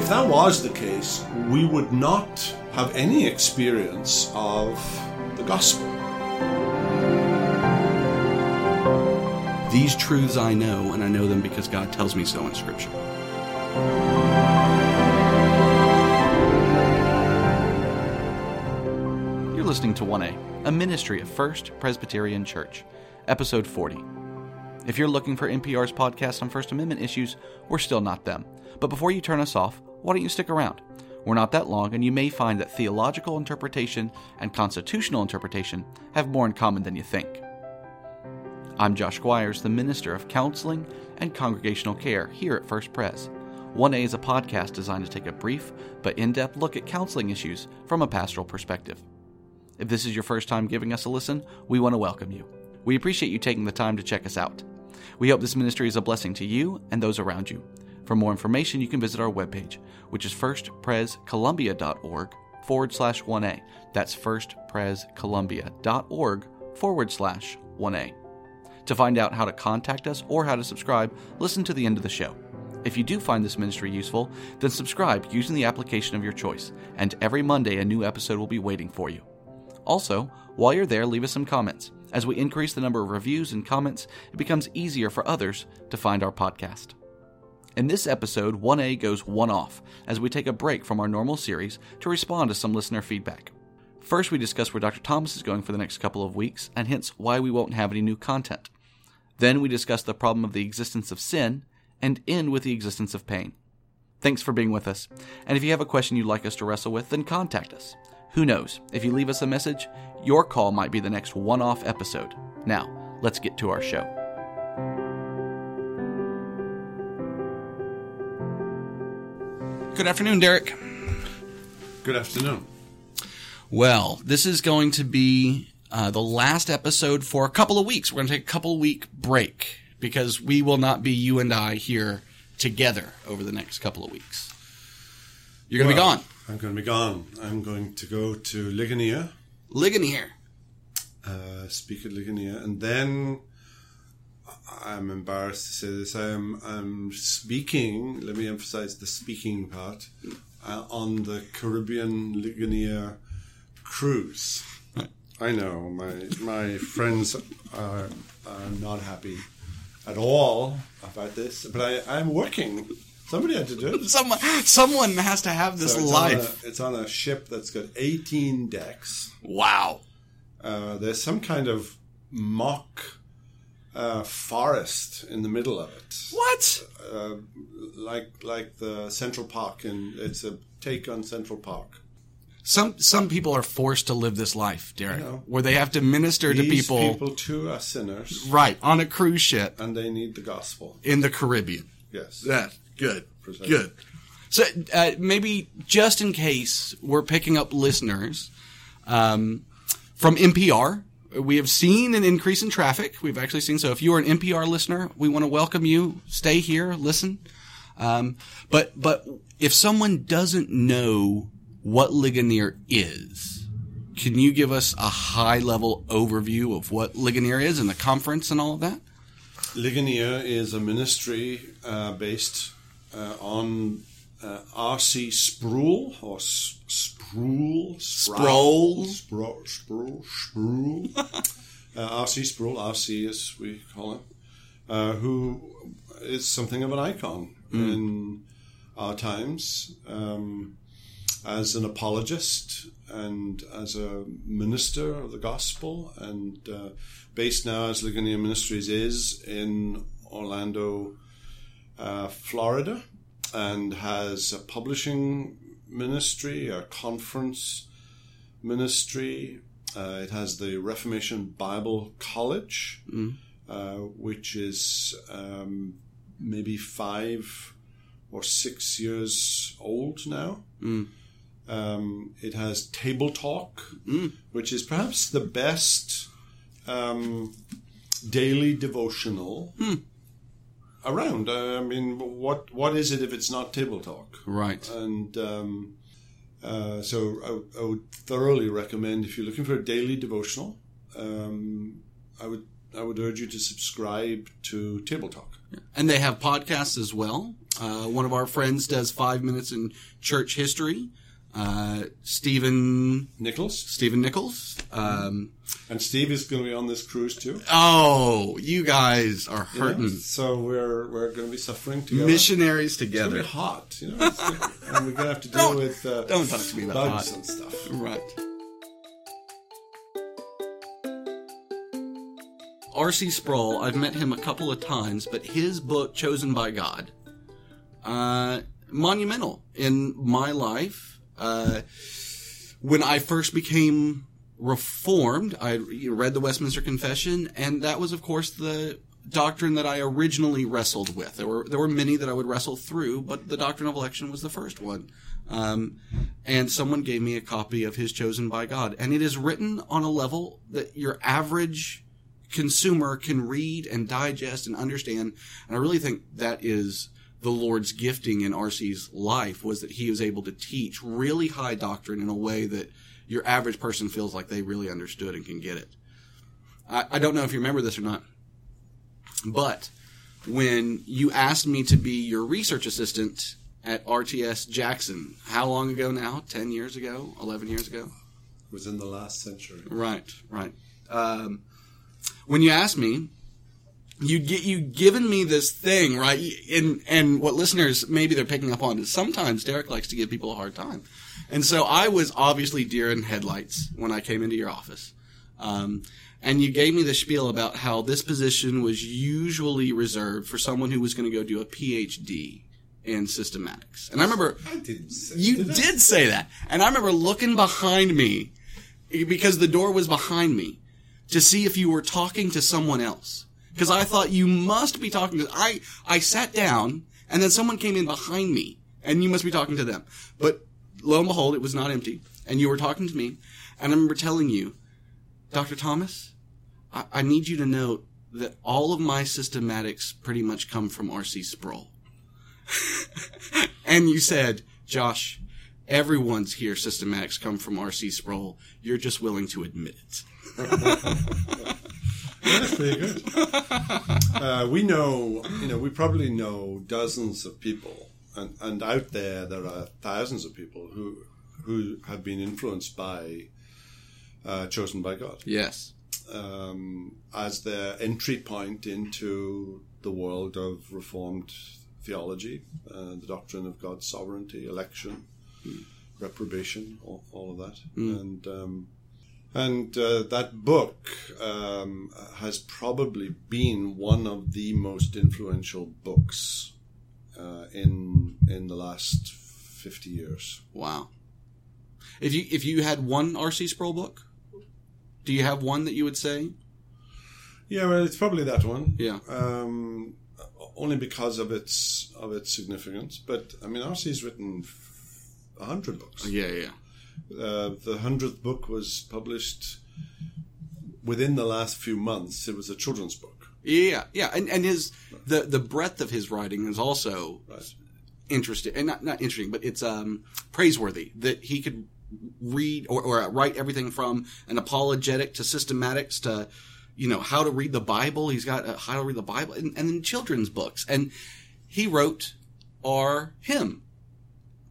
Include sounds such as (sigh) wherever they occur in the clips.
If that was the case, we would not have any experience of the gospel. These truths I know, and I know them because God tells me so in Scripture. You're listening to 1A, a ministry of First Presbyterian Church, episode 40. If you're looking for NPR's podcast on First Amendment issues, we're still not them. But before you turn us off, why don't you stick around? We're not that long, and you may find that theological interpretation and constitutional interpretation have more in common than you think. I'm Josh Squires, the Minister of Counseling and Congregational Care here at First Pres. 1A is a podcast designed to take a brief but in depth look at counseling issues from a pastoral perspective. If this is your first time giving us a listen, we want to welcome you. We appreciate you taking the time to check us out. We hope this ministry is a blessing to you and those around you. For more information, you can visit our webpage, which is firstprescolumbia.org forward slash 1A. That's firstprescolumbia.org forward slash 1A. To find out how to contact us or how to subscribe, listen to the end of the show. If you do find this ministry useful, then subscribe using the application of your choice, and every Monday a new episode will be waiting for you. Also, while you're there, leave us some comments. As we increase the number of reviews and comments, it becomes easier for others to find our podcast. In this episode, 1A goes one off as we take a break from our normal series to respond to some listener feedback. First, we discuss where Dr. Thomas is going for the next couple of weeks, and hence why we won't have any new content. Then we discuss the problem of the existence of sin, and end with the existence of pain. Thanks for being with us, and if you have a question you'd like us to wrestle with, then contact us. Who knows, if you leave us a message, your call might be the next one off episode. Now, let's get to our show. Good afternoon, Derek. Good afternoon. Well, this is going to be uh, the last episode for a couple of weeks. We're going to take a couple week break because we will not be you and I here together over the next couple of weeks. You're going to Well, be gone. I'm going to be gone. I'm going to go to Ligonier, Ligonier. uh, speak at Ligonier, and then I'm embarrassed to say this. I'm, I'm speaking, let me emphasize the speaking part, uh, on the Caribbean Ligonier cruise. I know my my friends are, are not happy at all about this, but I, I'm working. Somebody had to do it. Someone, someone has to have this So it's life. On a, it's on a ship that's got 18 decks. wow. Uh, there's some kind of mock uh, forest in the middle of it, What? uh, like like the Central Park, and it's a take on Central Park. Some some people are forced to live this life, Derek, where they have to minister to These people, people too are sinners, right on a cruise ship and they need the gospel. in the Caribbean. Yes, That good, Precisely. good. So uh, maybe just in case we're picking up listeners um, from NPR, we have seen an increase in traffic. We've actually seen so. If you are an NPR listener, we want to welcome you. Stay here, listen. Um, but but if someone doesn't know what Ligonier is, can you give us a high level overview of what Ligonier is and the conference and all of that? Ligonier is a ministry uh, based uh, on uh, R.C. Sproul or S- Sproul, Sproul? (laughs) Sproul, Sproul, Sproul. uh, R.C. Sproul, R.C. as we call him, uh, who is something of an icon in our times um, as an apologist and as a minister of the gospel, and uh, based now as Ligonier Ministries is in Orlando, uh, Florida, and has a publishing ministry, a conference ministry. Uh, it has the Reformation Bible College, uh, which is um, maybe five or six years old now. Um, it has Table Talk, which is perhaps the best um, daily devotional around. I mean, what what is it if it's not Table Talk? Right. And um, uh, so I, I would thoroughly recommend if you're looking for a daily devotional, um, I would I would urge you to subscribe to Table Talk. And they have podcasts as well. Uh, one of our friends does five minutes in church history. Uh, Stephen Nichols. Stephen Nichols. Um, And Steve is going to be on this cruise too. oh, you guys are you know? hurting. So we're we're going to be suffering together. Missionaries It's going to together. be hot, you know. And we're going to have to deal Don't- with uh, don't talk to me about bugs hot. and stuff. Right. R.C. Sproul, I've met him a couple of times, but his book, Chosen by God, uh, monumental in my life. Uh, when I first became reformed, I read the Westminster Confession, and that was, of course, the doctrine that I originally wrestled with. There were there were many that I would wrestle through, but the doctrine of election was the first one. Um, and someone gave me a copy of his Chosen by God, and it is written on a level that your average consumer can read and digest and understand. And I really think that is the Lord's gifting in RC's life was that he was able to teach really high doctrine in a way that your average person feels like they really understood and can get it. I, I don't know if you remember this or not, but when you asked me to be your research assistant at RTS Jackson, how long ago now? 10 years ago? 11 years ago? It was in the last century. Right, right. Um, when you asked me, you get you given me this thing, right? And and what listeners maybe they're picking up on is sometimes Derek likes to give people a hard time, and so I was obviously deer in headlights when I came into your office. Um, and you gave me the spiel about how this position was usually reserved for someone who was going to go do a PhD in systematics. And I remember I didn't say you did I? did say that. And I remember looking behind me because the door was behind me to see if you were talking to someone else. Because I thought you must be talking to, I, I sat down and then someone came in behind me and you must be talking to them. But lo and behold, it was not empty and you were talking to me. And I remember telling you, Dr. Thomas, I, I need you to note that all of my systematics pretty much come from R.C. Sproul. (laughs) and you said, Josh, everyone's here systematics come from R.C. Sproul. You're just willing to admit it. (laughs) That's pretty good. (laughs) uh, we know, you know, we probably know dozens of people, and, and out there there are thousands of people who who have been influenced by uh, chosen by God Yes. um, as their entry point into the world of Reformed theology, uh, the doctrine of God's sovereignty, election, reprobation, all, all of that, and um, and uh, that book um, has probably been one of the most influential books uh, in in the last fifty years. Wow. If you if you had one R.C. Sproul book, do you have one that you would say? Yeah, well, it's probably that one. Yeah. Um, only because of its of its significance. But I mean, RC's written a hundred books. Yeah, yeah. Uh, the hundredth book was published within the last few months. It was a children's book. Yeah, yeah, and and his the the breadth of his writing is also Right. interesting, and not not interesting, but it's um praiseworthy that he could read or, or write everything from an apologetic to systematics to you know how to read the Bible. He's got uh, how to read the Bible, and, and then children's books, and he wrote our hymn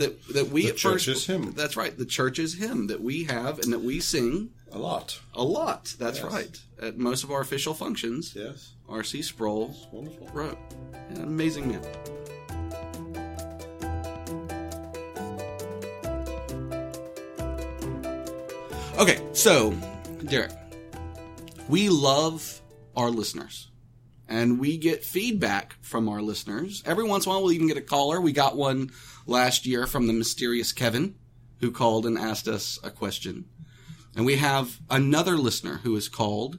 that that we The at first church's hymn. That's right, the church is hymn that we have and that we sing A lot. a lot. That's Yes. right at most of our official functions. Yes. R.C. Sproul Wonderful. wrote. An amazing man. Okay, so, Derek, we love our listeners. And we get feedback from our listeners. Every once in a while, we'll even get a caller. We got one last year from the mysterious Kevin, who called and asked us a question. And we have another listener who has called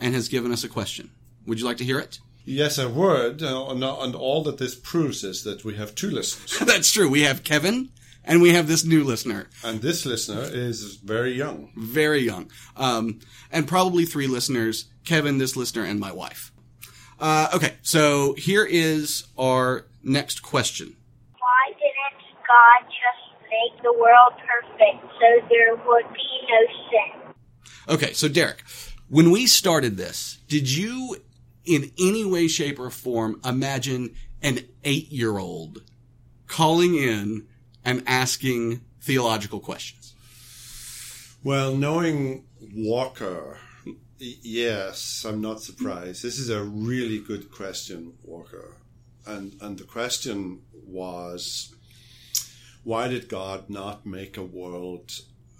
and has given us a question. Would you like to hear it? Yes, I would. uh, and, and all that this proves is that we have two listeners, (laughs) That's true. We have Kevin and we have this new listener, and this listener is very young. very young, um, and probably three listeners: Kevin, this listener, and my wife. Uh, okay, so here is our next question. Why didn't God just make the world perfect so there would be no sin? Okay, so Derek, when we started this, did you in any way, shape, or form imagine an eight year old calling in and asking theological questions? Well, knowing Walker, y- yes, I'm not surprised. This is a really good question, Walker. And and the question was why did God not make a world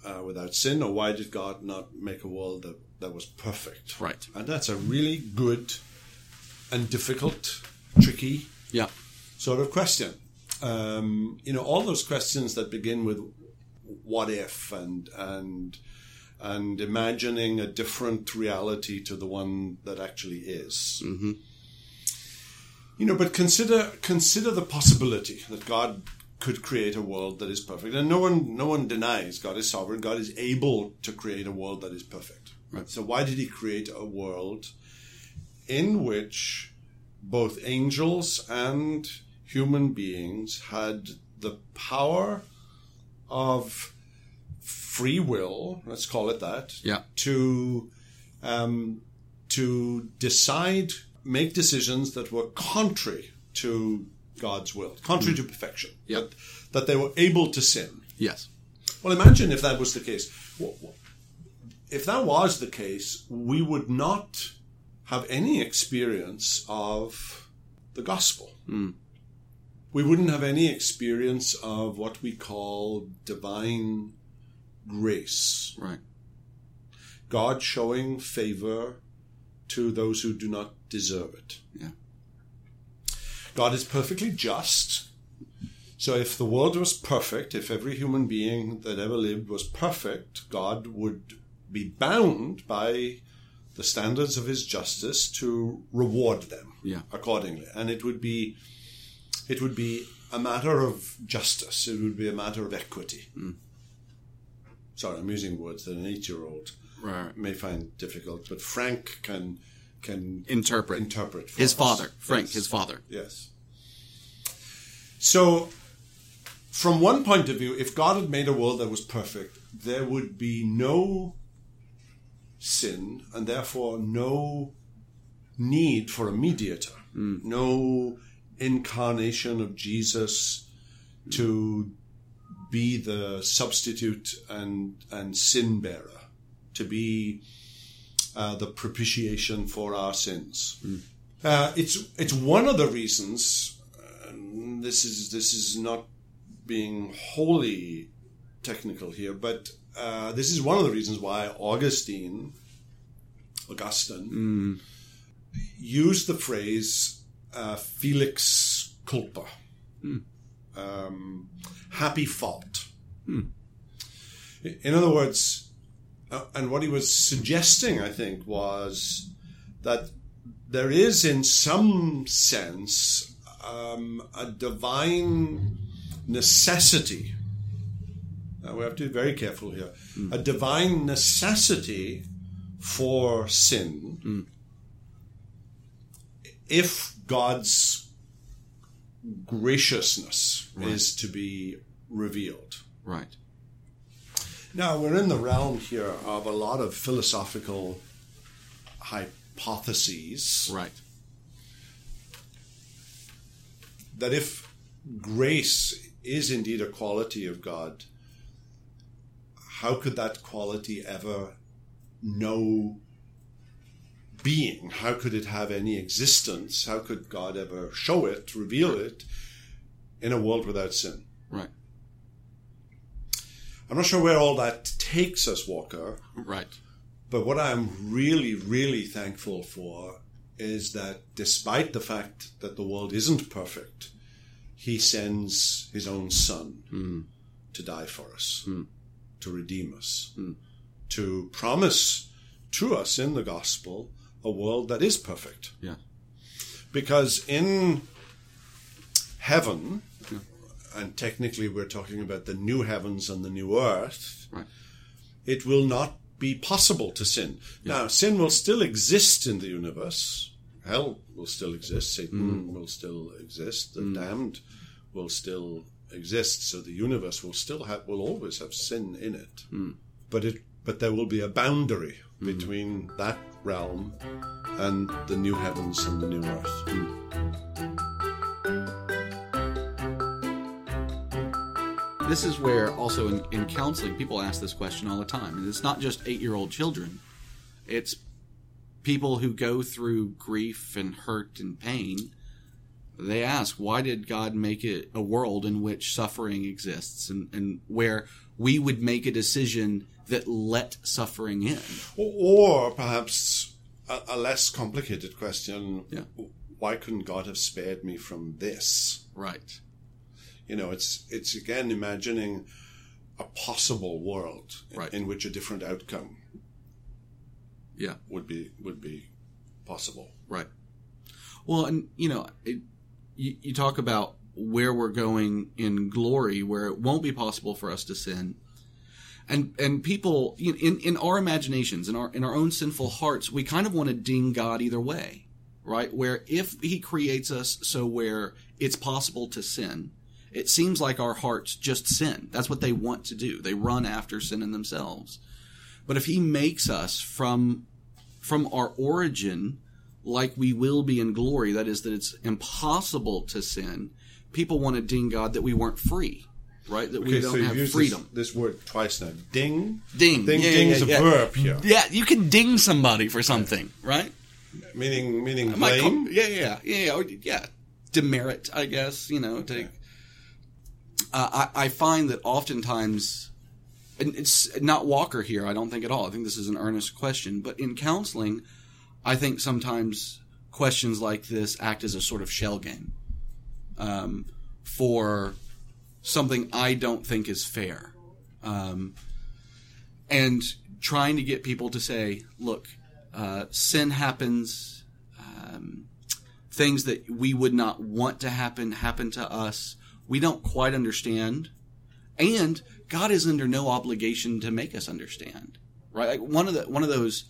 uh, without sin, or why did God not make a world that, that was perfect? Right. And that's a really good and difficult, tricky Yeah. sort of question. Um, you know, all those questions that begin with "what if" and and and imagining a different reality to the one that actually is. Mm-hmm. You know, but consider consider the possibility that God could create a world that is perfect, and no one no one denies God is sovereign. God is able to create a world that is perfect. Right. So why did He create a world in which both angels and human beings had the power of free will, let's call it that, Yeah. to um, to decide, make decisions that were contrary to God's will, contrary to perfection. Yeah. That, that they were able to sin. Yes. Well, imagine if that was the case. If that was the case, we would not have any experience of the gospel. We wouldn't have any experience of what we call divine grace. Right. God showing favor to those who do not deserve it. Yeah. God is perfectly just. So if the world was perfect, if every human being that ever lived was perfect, God would be bound by the standards of his justice to reward them Yeah. accordingly. And it would be it would be a matter of justice. It would be a matter of equity. Mm. Sorry, I'm using words that an eight year old Right. may find difficult, but Frank can can Interpret. interpret His us. father, Frank, Yes. his father. Yes. So, from one point of view, if God had made a world that was perfect, there would be no sin and therefore no need for a mediator, mm. no incarnation of Jesus to be the substitute and, and sin bearer, to be uh, the propitiation for our sins. Uh, it's it's one of the reasons. This is this is not being wholly technical here, but uh, this is one of the reasons why Augustine, Augustine, used the phrase uh, "felix culpa," um, happy fault. In other words, uh, and what he was suggesting, I think, was that there is, in some sense, um, a divine necessity. Now we have to be very careful here. A divine necessity for sin if God's graciousness is to be revealed. Right. Now, we're in the realm here of a lot of philosophical hypotheses Right. that if grace is indeed a quality of God, how could that quality ever know being? How could it have any existence? How could God ever show it, reveal it in a world without sin? Right. I'm not sure where all that takes us, Walker. Right. But what I'm really, really thankful for is that despite the fact that the world isn't perfect, he sends his own son hmm. to die for us, hmm. to redeem us, hmm. to promise to us in the gospel a world that is perfect. Yeah. Because in heaven, and technically we're talking about the new heavens and the new earth, Right. it will not be possible to sin. Now, sin will still exist in the universe. Hell will still exist. Mm. Satan will still exist. The mm. damned will still exist. So the universe will still have, will always have sin in it. Mm. But it, but there will be a boundary Mm. between that realm and the new heavens and the new earth. Mm. This is where, also in, in counseling, people ask this question all the time. And it's not just eight year old children, it's people who go through grief and hurt and pain. They ask, why did God make it a world in which suffering exists and, and where we would make a decision that let suffering in Or, or perhaps a, a less complicated question Yeah. why couldn't God have spared me from this? right You know, it's it's again imagining a possible world in- in which a different outcome yeah would be would be possible. Right. Well, and you know, it, you, you talk about where we're going in glory, where it won't be possible for us to sin, and and people in in our imaginations, in our in our own sinful hearts, we kind of want to ding God either way, right? Where if He creates us so where it's possible to sin, it seems like our hearts just sin. That's what they want to do. They run after sin in themselves. But if He makes us from from our origin like we will be in glory, that is, that it's impossible to sin, people want to ding God that we weren't free, right? That we don't you've have freedom. This, this word twice now. Ding. Ding. Ding. Yeah, ding yeah, is a yeah. verb here, Yeah, you can ding somebody for something, right? meaning meaning blame. yeah, yeah, yeah, yeah, yeah. Demerit, I guess. You know, take. Uh, I, I find that oftentimes, and it's not Walker here. I don't think at all. I think this is an earnest question. But in counseling, I think sometimes questions like this act as a sort of shell game um, for something I don't think is fair, um, and trying to get people to say, "Look, uh, sin happens." Um, things that we would not want to happen happen to us. We don't quite understand. And God is under no obligation to make us understand. Right? Like one of the one of those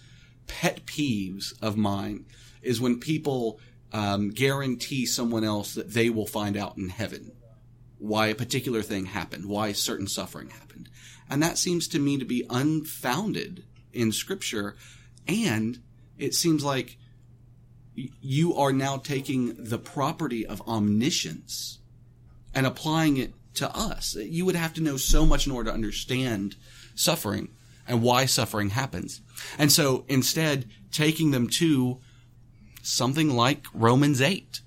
pet peeves of mine is when people um, guarantee someone else that they will find out in heaven why a particular thing happened, why certain suffering happened. And that seems to me to be unfounded in scripture. And it seems like you are now taking the property of omniscience and applying it to us. You would have to know so much in order to understand suffering and why suffering happens. And so instead, taking them to something like Romans 8,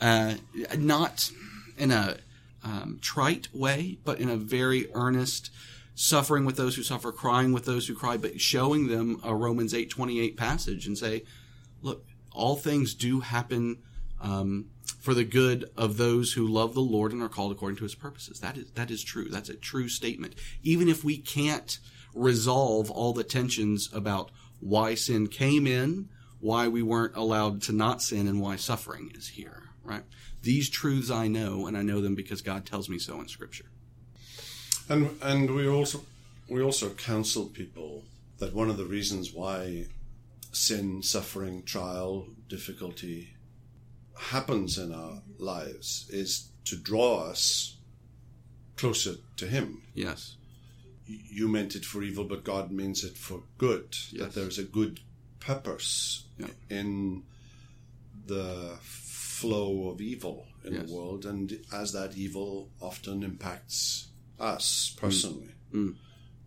uh, not in a um, trite way, but in a very earnest, suffering with those who suffer, crying with those who cry, but showing them a Romans 8 28 passage and say, look, all things do happen um, for the good of those who love the Lord and are called according to his purposes. That is, that is true. That's a true statement. Even if we can't resolve all the tensions about why sin came in, why we weren't allowed to not sin, and why suffering is here, right? These truths I know, and I know them because God tells me so in Scripture. And and we also we also counsel people that one of the reasons why sin, suffering, trial, difficulty happens in our lives is to draw us closer to Him. Yes. You meant it for evil, but God means it for good. Yes. That there's a good purpose Yeah. in the flow of evil in Yes. the world, and as that evil often impacts us personally, Mm.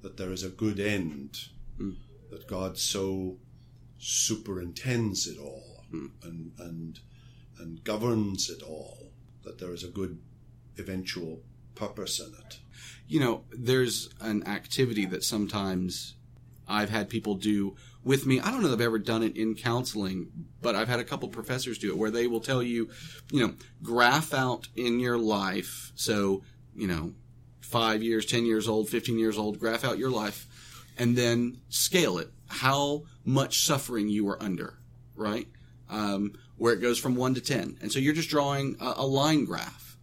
that there is a good end, Mm. that God so superintends it all Mm. and and and governs it all, that there is a good eventual purpose in it. you know, there's an activity that sometimes I've had people do with me. I don't know if I've ever done it in counseling, but I've had a couple professors do it where they will tell you, you know, graph out in your life. So, you know, five years, 10 years old, 15 years old, graph out your life and then scale it. How much suffering you were under, right? Um, where it goes from one to 10. And so you're just drawing a, a line graph.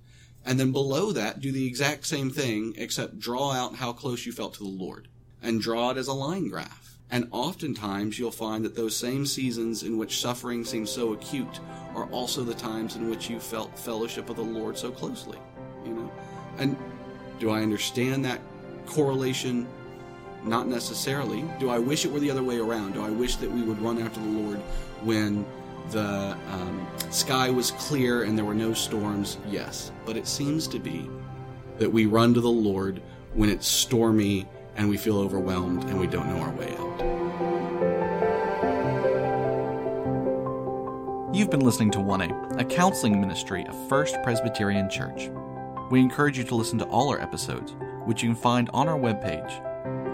And then below that, do the exact same thing, except draw out how close you felt to the Lord and draw it as a line graph. And oftentimes you'll find that those same seasons in which suffering seems so acute are also the times in which you felt fellowship of the Lord so closely, you know? And do I understand that correlation? Not necessarily. Do I wish it were the other way around? Do I wish that we would run after the Lord when the um, sky was clear and there were no storms? Yes. But it seems to be that we run to the Lord when it's stormy and we feel overwhelmed and we don't know our way out. You've been listening to 1A, a counseling ministry of First Presbyterian Church. We encourage you to listen to all our episodes, which you can find on our webpage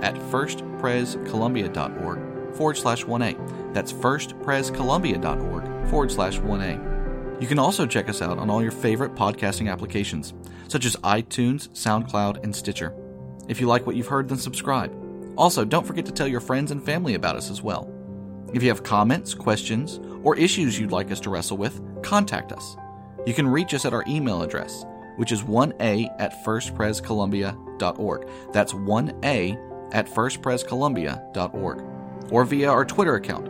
at firstprescolumbia.org forward slash 1A. That's firstprescolumbia.org forward slash 1A. You can also check us out on all your favorite podcasting applications, such as iTunes, SoundCloud, and Stitcher. If you like what you've heard, then subscribe. Also, don't forget to tell your friends and family about us as well. If you have comments, questions, or issues you'd like us to wrestle with, contact us. You can reach us at our email address, which is 1a at firstprescolumbia.org. That's 1a at firstprescolumbia.org. Or via our Twitter account,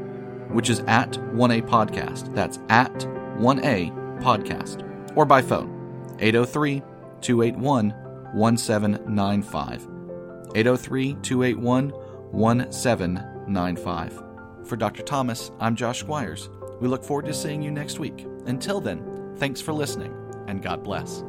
which is at 1a podcast. That's at 1a podcast. Or by phone, 803 281 1795. 803 281 1795. For Dr. Thomas, I'm Josh Squires. We look forward to seeing you next week. Until then, thanks for listening, and God bless.